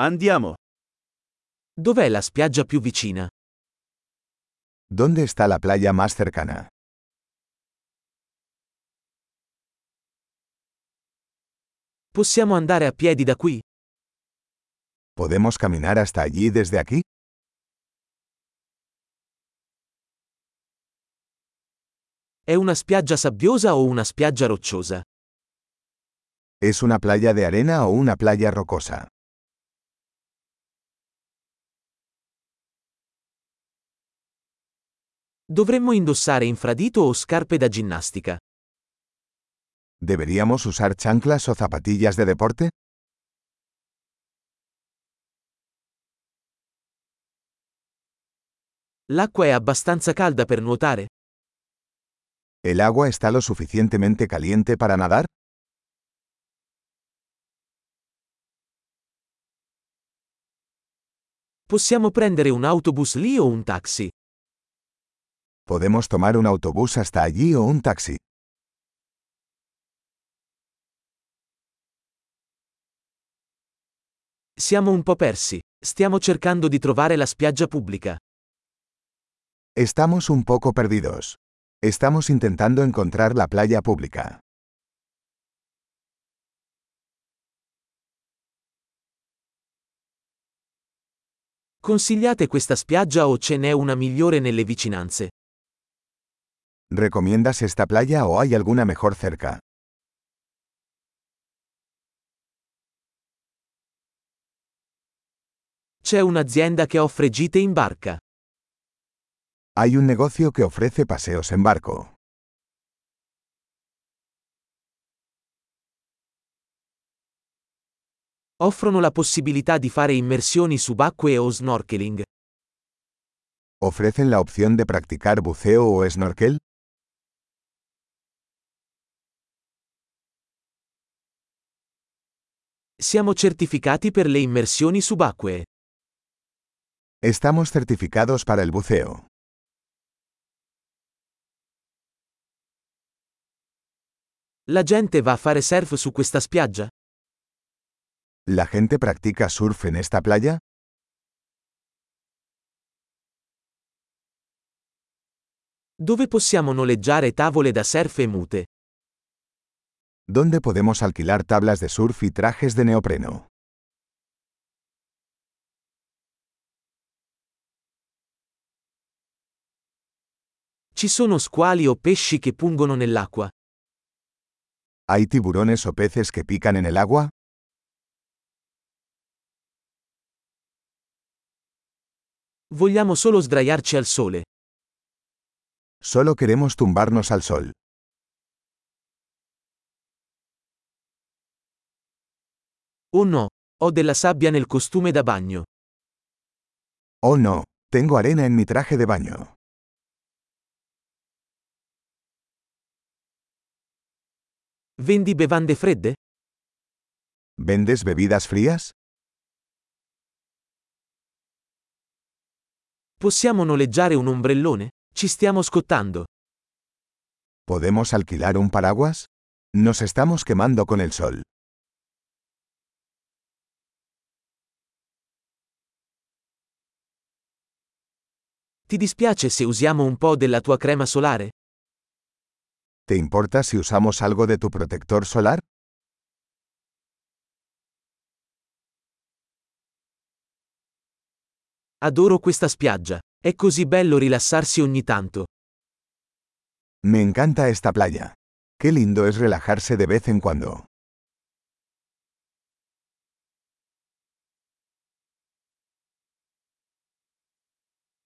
Andiamo. Dov'è la spiaggia più vicina? ¿Dónde está la playa más cercana? Possiamo andare a piedi da qui? ¿Podemos caminar hasta allí desde aquí? È una spiaggia sabbiosa o una spiaggia rocciosa? ¿Es una playa de arena o una playa rocosa? Dovremmo indossare infradito o scarpe da ginnastica? ¿Deberíamos usar chanclas o zapatillas de deporte? L'acqua è abbastanza calda per nuotare? ¿El agua está lo suficientemente caliente para nadar? Possiamo prendere un autobus lì o un taxi? ¿Podemos tomar un autobús hasta allí o un taxi? Siamo un po' persi. Stiamo cercando di trovare la spiaggia pubblica. Estamos un poco perdidos. Estamos intentando encontrar la playa pública. Consigliate questa spiaggia o ce n'è una migliore nelle vicinanze? ¿Recomiendas esta playa o hay alguna mejor cerca? C'è un'azienda che offre gite in barca. Hay un negocio que ofrece paseos en barco. Offrono la possibilità di fare immersioni subacquee o snorkeling. ¿Ofrecen la opción de practicar buceo o snorkel? Siamo certificati per le immersioni subacquee. Estamos certificados para el buceo. La gente va a fare surf su questa spiaggia? ¿La gente practica surf en esta playa? Dove possiamo noleggiare tavole da surf e mute? ¿Dónde podemos alquilar tablas de surf y trajes de neopreno? Ci sono squali o pesci che pungono nell'acqua? ¿Hay tiburones o peces que pican en el agua? Vogliamo solo sdraiarci al sole. Solo queremos tumbarnos al sol. Oh no, ho della sabbia nel costume da bagno. Oh no, tengo arena en mi traje de baño. Vendi bevande fredde? ¿Vendes bebidas frías? Possiamo noleggiare un ombrellone? Ci stiamo scottando. ¿Podemos alquilar un paraguas? Nos estamos quemando con el sol. Ti dispiace se usiamo un po' della tua crema solare? ¿Te importa si usamos algo de tu protector solar? Adoro questa spiaggia. È così bello rilassarsi ogni tanto. Me encanta esta playa. Qué lindo es relajarse de vez en cuando.